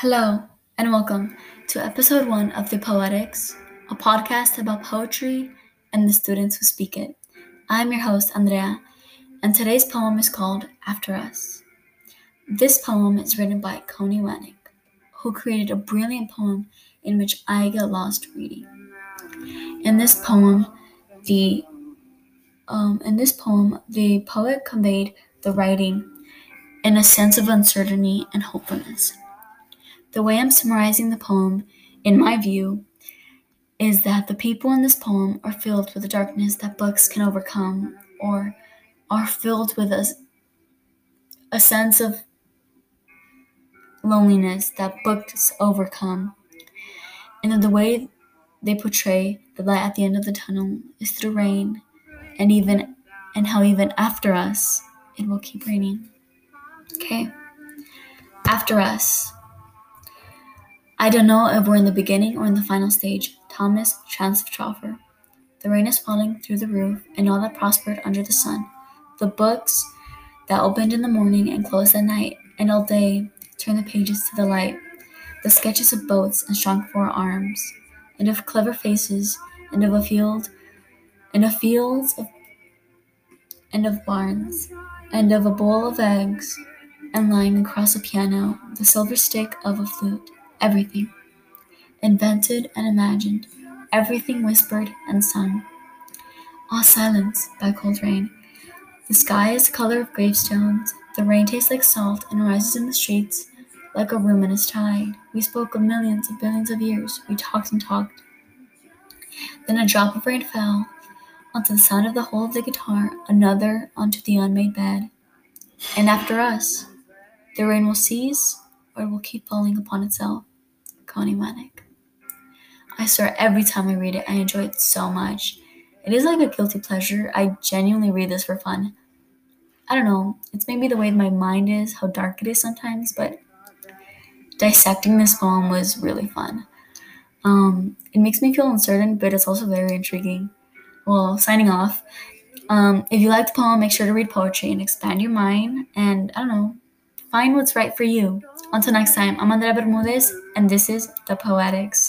Hello, and welcome to episode one of The Poetics, a podcast about poetry and the students who speak it. I'm your host, Andrea, and today's poem is called After Us. This poem is written by Connie Wanek, who created a brilliant poem in which I get lost reading. In this poem, the um, in this poem, the poet conveyed the writing in a sense of uncertainty and hopefulness. The way I'm summarizing the poem, in my view, is that the people in this poem are filled with the darkness that books can overcome, or are filled with a, a sense of loneliness that books overcome. And that the way they portray the light at the end of the tunnel is through rain and even and how even after us it will keep raining. Okay. After us. I don't know if we're in the beginning or in the final stage. Tomas Tranströmer. The rain is falling through the roof and all that prospered under the sun. The books that opened in the morning and closed at night, and all day turn the pages to the light. The sketches of boats and strong forearms, and of clever faces, and of a field, and of fields of and of barns, and of a bowl of eggs, and lying across a piano, the silver stick of a flute, everything. Invented and imagined, everything whispered and sung. All silence by cold rain. The sky is the color of gravestones, the rain tastes like salt and rises in the streets like a ruminous tide. We spoke of millions of billions of years, we talked and talked. Then a drop of rain fell, onto the sound of the whole of the guitar, another onto the unmade bed. And after us, the rain will cease or it will keep falling upon itself. Connie Wanek. I swear every time I read it, I enjoy it so much. It is like a guilty pleasure. I genuinely read this for fun. I don't know, it's maybe the way my mind is, how dark it is sometimes, but dissecting this poem was really fun. Um, it makes me feel uncertain, but it's also very intriguing well, signing off. Um, if you like the poem, make sure to read poetry and expand your mind and, I don't know, find what's right for you. Until next time, I'm Andrea Bermudez, and this is The Poetics.